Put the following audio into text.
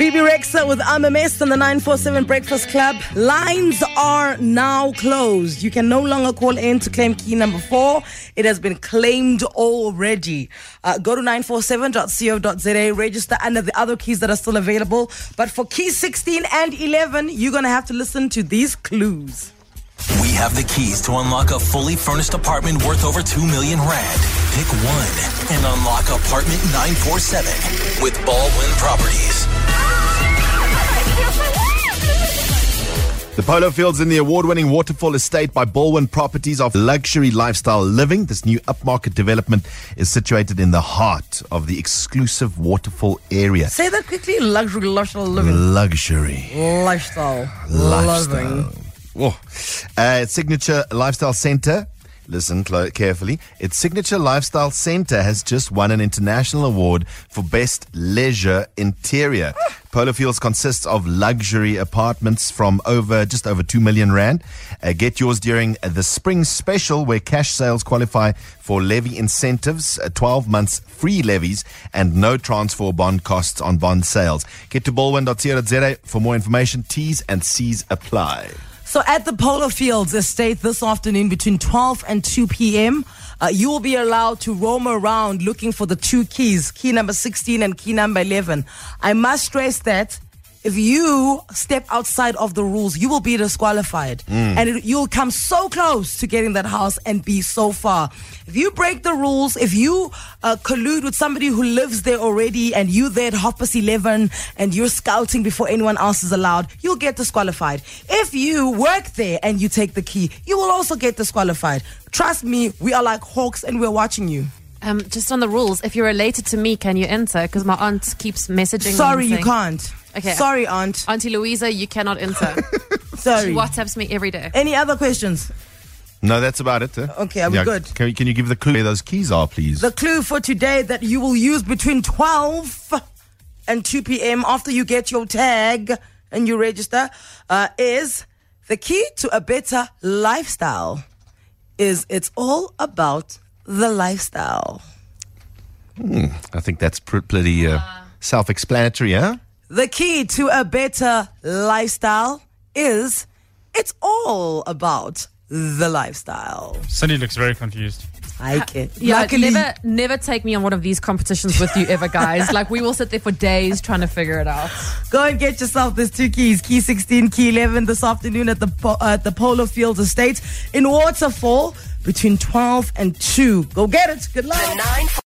Alexa with MMS and the 947 Breakfast Club. Lines are now closed. You can no longer call in to claim key number four. It has been claimed already. Uh, go to 947.co.za, register under the other keys that are still available. But for key 16 and 11, you're going to have to listen to these clues. We have the keys to unlock a fully furnished apartment worth over 2 million rand. Pick one and unlock apartment 947 with Balwin Properties. The Polo Fields in the award-winning Waterfall Estate by Balwin Properties of luxury lifestyle living. This new upmarket development is situated in the heart of the exclusive waterfall area. Say that quickly. Luxury, lifestyle living. Luxury. Lifestyle. Lifestyle. Living. Oh. Uh, Signature Lifestyle Center. Listen carefully. Its Signature Lifestyle Center has just won an international award for Best Leisure Interior. Polo Fields consists of luxury apartments from over just over 2 million rand. Uh, get yours during the spring special where cash sales qualify for levy incentives, uh, 12 months free levies and no transfer bond costs on bond sales. Get to balwin.co.za for more information. T's and C's apply. So at the Polo Fields Estate this afternoon between 12 and 2 p.m., uh, you will be allowed to roam around looking for the two keys, key number 16 and key number 11. I must stress that if you step outside of the rules, you will be disqualified. And it, you'll come so close to getting that house and be so far. If you break the rules, if you uh, collude with somebody who lives there already and you there at half past 11 and you're scouting before anyone else is allowed, you'll get disqualified. If you work there and you take the key, you will also get disqualified. Trust me, we are like hawks and we're watching you. Um, just on the rules, if you're related to me, can you enter? Because my aunt keeps messaging me. and Sorry, you saying, can't. Okay. Sorry, aunt. Auntie Louisa, you cannot enter. she Sorry. WhatsApps me every day. Any other questions? No, that's about it. Huh? Okay, are we good? Can, you- can you give the clue where those keys are, please? The clue for today that you will use between 12 and 2 p.m. after you get your tag and you register uh, is the key to a better lifestyle is it's all about the lifestyle. I think that's pretty uh, self-explanatory, huh? The key to a better lifestyle is it's all about the lifestyle. Cindy looks very confused. I can. Yeah, Luckily, never, never take me on one of these competitions with you ever, guys. like we will sit there for days trying to figure it out. Go and get yourself these two keys, key 16, key 11 this afternoon at the po- at the Polo Fields Estate in Waterfall between 12 and 2. Go get it. Good luck.